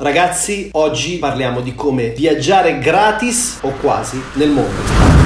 Ragazzi, oggi parliamo di come viaggiare gratis o quasi nel mondo.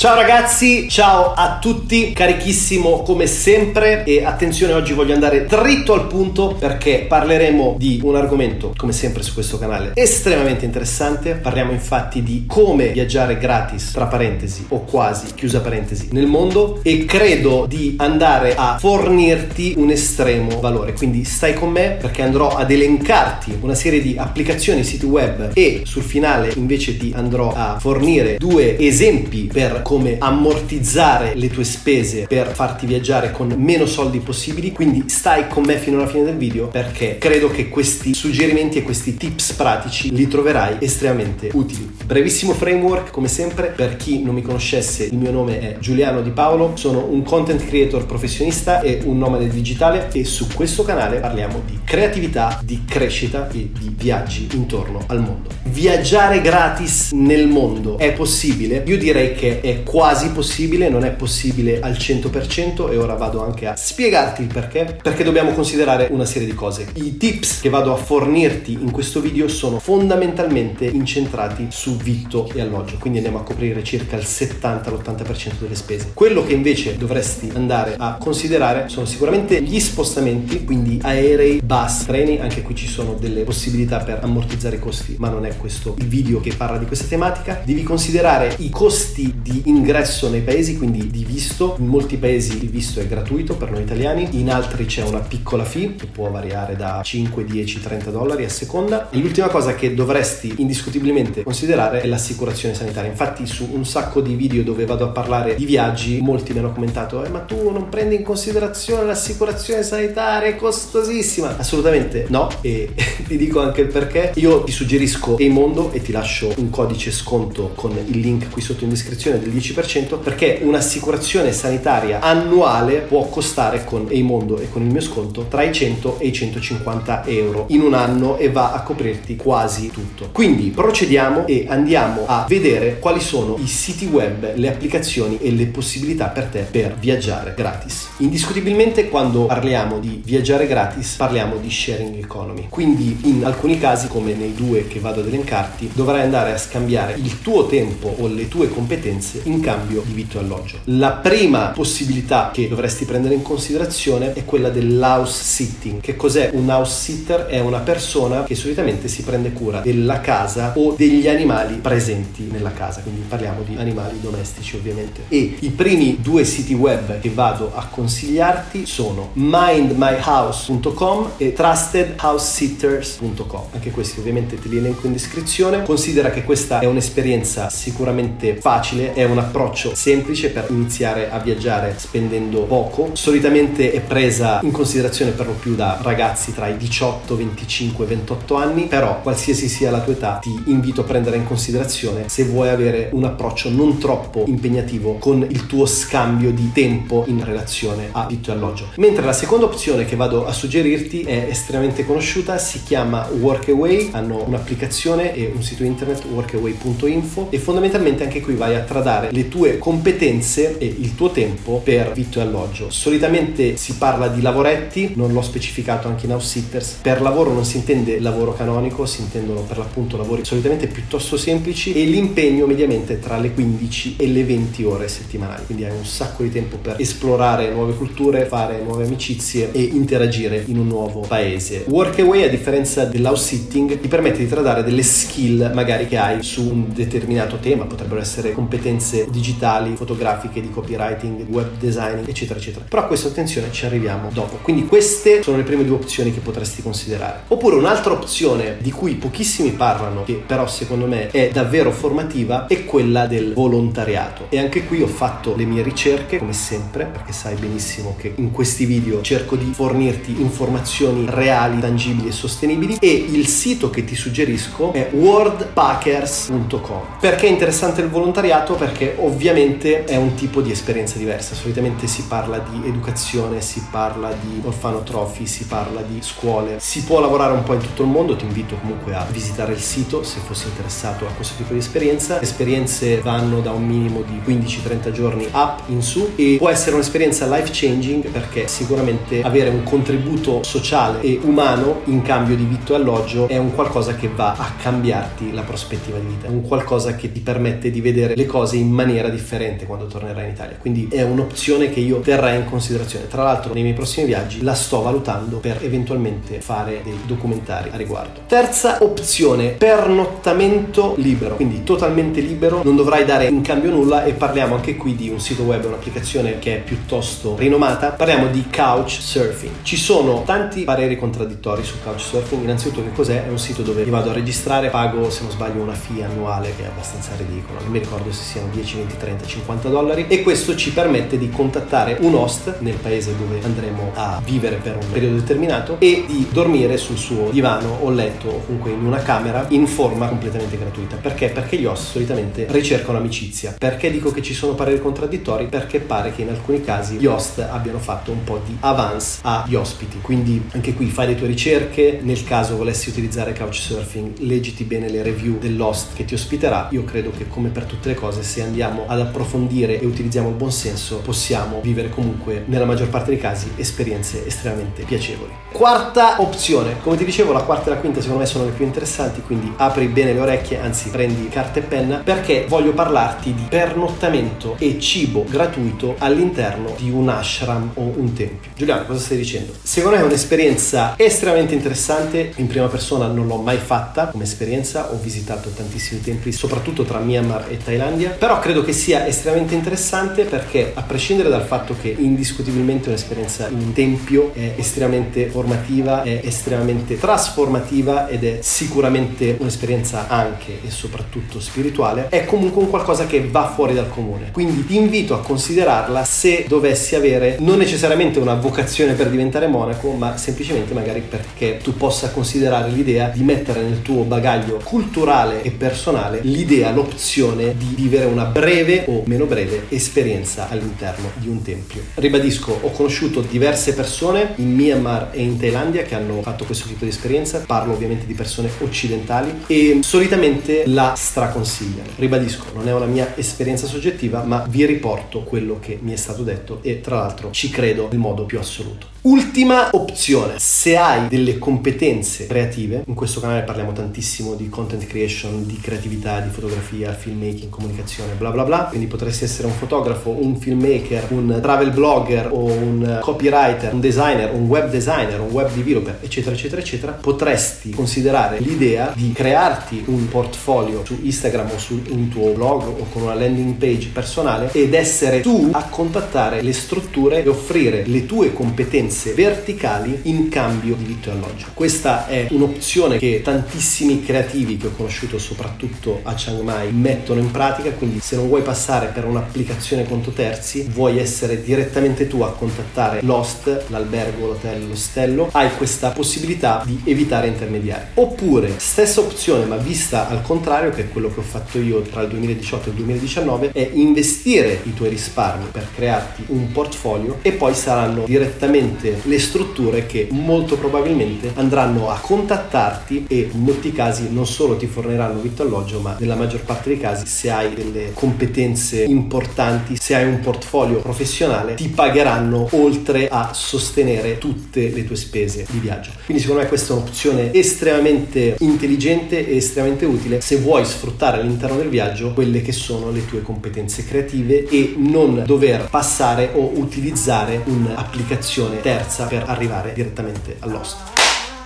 Ciao ragazzi, ciao a tutti, carichissimo come sempre. E attenzione oggi voglio andare dritto al punto perché parleremo di un argomento come sempre su questo canale estremamente interessante, parliamo infatti di come viaggiare gratis tra parentesi o quasi chiusa parentesi nel mondo. E credo di andare a fornirti un estremo valore, quindi stai con me perché andrò ad elencarti una serie di applicazioni, siti web. E sul finale invece ti andrò a fornire due esempi per come ammortizzare le tue spese per farti viaggiare con meno soldi possibili. Quindi stai con me fino alla fine del video perché credo che questi suggerimenti e questi tips pratici li troverai estremamente utili. Brevissimo framework, come sempre, per chi non mi conoscesse, il mio nome è Giuliano Di Paolo, sono un content creator professionista e un nome del digitale e su questo canale parliamo di creatività, di crescita e di viaggi intorno al mondo. Viaggiare gratis nel mondo è possibile? Io direi che è quasi possibile, non è possibile al 100% e ora vado anche a spiegarti il perché, perché dobbiamo considerare una serie di cose. I tips che vado a fornirti in questo video sono fondamentalmente incentrati su vitto e alloggio, quindi andiamo a coprire circa il 70-80% delle spese. Quello che invece dovresti andare a considerare sono sicuramente gli spostamenti, quindi aerei, bus, treni, anche qui ci sono delle possibilità per ammortizzare i costi, ma non è questo il video che parla di questa tematica. Devi considerare i costi di ingresso nei paesi, quindi di visto. In molti paesi il visto è gratuito per noi italiani, in altri c'è una piccola fee che può variare da 5, 10, 30 dollari a seconda. E l'ultima cosa che dovresti indiscutibilmente considerare è l'assicurazione sanitaria. Infatti su un sacco di video dove vado a parlare di viaggi, molti mi hanno commentato, eh, ma tu non prendi in considerazione l'assicurazione sanitaria, è costosissima. Assolutamente no, e ti dico anche il perché. Io ti suggerisco Eimondo e ti lascio un codice sconto con il link qui sotto in descrizione del 10 10% perché un'assicurazione sanitaria annuale può costare con Eimondo e con il mio sconto tra i 100 e i 150 euro in un anno e va a coprirti quasi tutto. Quindi procediamo e andiamo a vedere quali sono i siti web, le applicazioni e le possibilità per te per viaggiare gratis. Indiscutibilmente quando parliamo di viaggiare gratis parliamo di sharing economy. Quindi in alcuni casi come nei due che vado ad elencarti dovrai andare a scambiare il tuo tempo o le tue competenze in cambio di vitto e alloggio. La prima possibilità che dovresti prendere in considerazione è quella dell'house sitting. Che cos'è un house sitter? È una persona che solitamente si prende cura della casa o degli animali presenti nella casa, quindi parliamo di animali domestici ovviamente. E i primi due siti web che vado a consigliarti sono mindmyhouse.com e trustedhousesitters.com. Anche questi ovviamente te li elenco in descrizione. Considera che questa è un'esperienza sicuramente facile, è una approccio semplice per iniziare a viaggiare spendendo poco. Solitamente è presa in considerazione per lo più da ragazzi tra i 18, 25 e 28 anni, però qualsiasi sia la tua età ti invito a prendere in considerazione se vuoi avere un approccio non troppo impegnativo con il tuo scambio di tempo in relazione a vitto e alloggio. Mentre la seconda opzione che vado a suggerirti è estremamente conosciuta, si chiama Workaway, hanno un'applicazione e un sito internet workaway.info e fondamentalmente anche qui vai a tradare le tue competenze e il tuo tempo per vitto e alloggio. Solitamente si parla di lavoretti, non l'ho specificato anche in house sitters. Per lavoro non si intende lavoro canonico, si intendono per l'appunto lavori solitamente piuttosto semplici e l'impegno mediamente tra le 15 e le 20 ore settimanali. Quindi hai un sacco di tempo per esplorare nuove culture, fare nuove amicizie e interagire in un nuovo paese. Workaway, a differenza dell'house sitting, ti permette di tradare delle skill magari che hai su un determinato tema, potrebbero essere competenze digitali, fotografiche, di copywriting, web designing, eccetera, eccetera. Però a questo attenzione ci arriviamo dopo. Quindi queste sono le prime due opzioni che potresti considerare. Oppure un'altra opzione di cui pochissimi parlano, che però secondo me è davvero formativa, è quella del volontariato. E anche qui ho fatto le mie ricerche, come sempre, perché sai benissimo che in questi video cerco di fornirti informazioni reali, tangibili e sostenibili e il sito che ti suggerisco è worldpackers.com. Perché è interessante il volontariato? Perché ovviamente è un tipo di esperienza diversa. Solitamente si parla di educazione, si parla di orfanotrofi, si parla di scuole. Si può lavorare un po' in tutto il mondo, ti invito comunque a visitare il sito se fossi interessato a questo tipo di esperienza. Le esperienze vanno da un minimo di 15-30 giorni up in su e può essere un'esperienza life changing perché sicuramente avere un contributo sociale e umano in cambio di vitto e alloggio è un qualcosa che va a cambiarti la prospettiva di vita, è un qualcosa che ti permette di vedere le cose in maniera differente quando tornerai in Italia. Quindi è un'opzione che io terrei in considerazione. Tra l'altro nei miei prossimi viaggi la sto valutando per eventualmente fare dei documentari a riguardo. Terza opzione, pernottamento libero, quindi totalmente libero, non dovrai dare in cambio nulla e parliamo anche qui di un sito web, un'applicazione che è piuttosto rinomata. Parliamo di Couchsurfing. Ci sono tanti pareri contraddittori su Couchsurfing. Innanzitutto che cos'è? È un sito dove mi vado a registrare, pago se non sbaglio una fee annuale che è abbastanza ridicola, non mi ricordo se siano 10, 20, 30, 50 dollari e questo ci permette di contattare un host nel paese dove andremo a vivere per un periodo determinato e di dormire sul suo divano o letto o comunque in una camera in forma completamente gratuita. Perché? Perché gli host solitamente ricercano amicizia. Perché dico che ci sono pareri contraddittori? Perché pare che in alcuni casi gli host abbiano fatto un po' di avance agli ospiti. Quindi anche qui fai le tue ricerche, nel caso volessi utilizzare Couchsurfing, leggiti bene le review dell'host che ti ospiterà. Io credo che come per tutte le cose, se andiamo ad approfondire e utilizziamo il buon senso, possiamo vivere comunque nella maggior parte dei casi esperienze estremamente piacevoli. Quarta opzione, come ti dicevo, la quarta e la quinta secondo me sono le più interessanti, quindi apri bene le orecchie, anzi prendi carta e penna, perché voglio parlarti di pernottamento e cibo gratuito all'interno di un ashram o un tempio. Giuliano, cosa stai dicendo? Secondo me è un'esperienza estremamente interessante, in prima persona non l'ho mai fatta come esperienza, ho visitato tantissimi templi, soprattutto tra Myanmar e Thailandia, però credo che sia estremamente interessante perché a prescindere dal fatto che indiscutibilmente un'esperienza in tempio è estremamente formativa, è estremamente trasformativa ed è sicuramente un'esperienza anche e soprattutto spirituale, è comunque un qualcosa che va fuori dal comune. Quindi ti invito a considerarla se dovessi avere non necessariamente una vocazione per diventare monaco, ma semplicemente magari perché tu possa considerare l'idea di mettere nel tuo bagaglio culturale e personale l'idea, l'opzione di vivere una breve o meno breve esperienza all'interno di un tempio. Ribadisco, ho conosciuto diverse persone in Myanmar e in Thailandia che hanno fatto questo tipo di esperienza, parlo ovviamente di persone occidentali e solitamente la straconsigliano. Ribadisco, non è una mia esperienza soggettiva, ma vi riporto quello che mi è stato detto e tra l'altro ci credo nel modo più assoluto. Ultima opzione, se hai delle competenze creative, in questo canale parliamo tantissimo di content creation, di creatività, di fotografia, filmmaking, comunicazione, bla bla bla, quindi potresti essere un fotografo, un filmmaker, un travel blogger o un copywriter, un designer, un web designer, un web developer, eccetera, eccetera, eccetera, potresti considerare l'idea di crearti un portfolio su Instagram o su un tuo blog o con una landing page personale ed essere tu a contattare le strutture e offrire le tue competenze verticali in cambio di vitto e alloggio. Questa è un'opzione che tantissimi creativi che ho conosciuto soprattutto a Chiang Mai mettono in pratica, quindi se non vuoi passare per un'applicazione conto terzi, vuoi essere direttamente tu a contattare l'host, l'albergo, l'hotel, l'ostello, hai questa possibilità di evitare intermediari. Oppure stessa opzione ma vista al contrario, che è quello che ho fatto io tra il 2018 e il 2019, è investire i tuoi risparmi per crearti un portfolio e poi saranno direttamente le strutture che molto probabilmente andranno a contattarti e in molti casi non solo ti forniranno vitto alloggio, ma nella maggior parte dei casi se hai delle competenze importanti, se hai un portfolio professionale, ti pagheranno oltre a sostenere tutte le tue spese di viaggio. Quindi secondo me questa è un'opzione estremamente intelligente e estremamente utile se vuoi sfruttare all'interno del viaggio quelle che sono le tue competenze creative e non dover passare o utilizzare un'applicazione terza per arrivare direttamente all'host.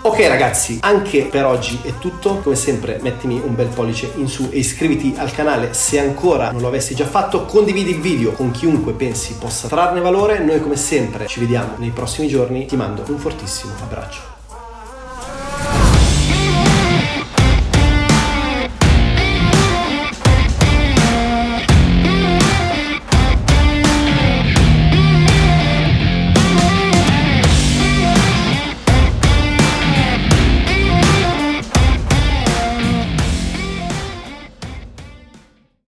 Ok ragazzi, anche per oggi è tutto. Come sempre mettimi un bel pollice in su e iscriviti al canale se ancora non lo avessi già fatto. Condividi il video con chiunque pensi possa trarne valore. Noi come sempre ci vediamo nei prossimi giorni. Ti mando un fortissimo abbraccio.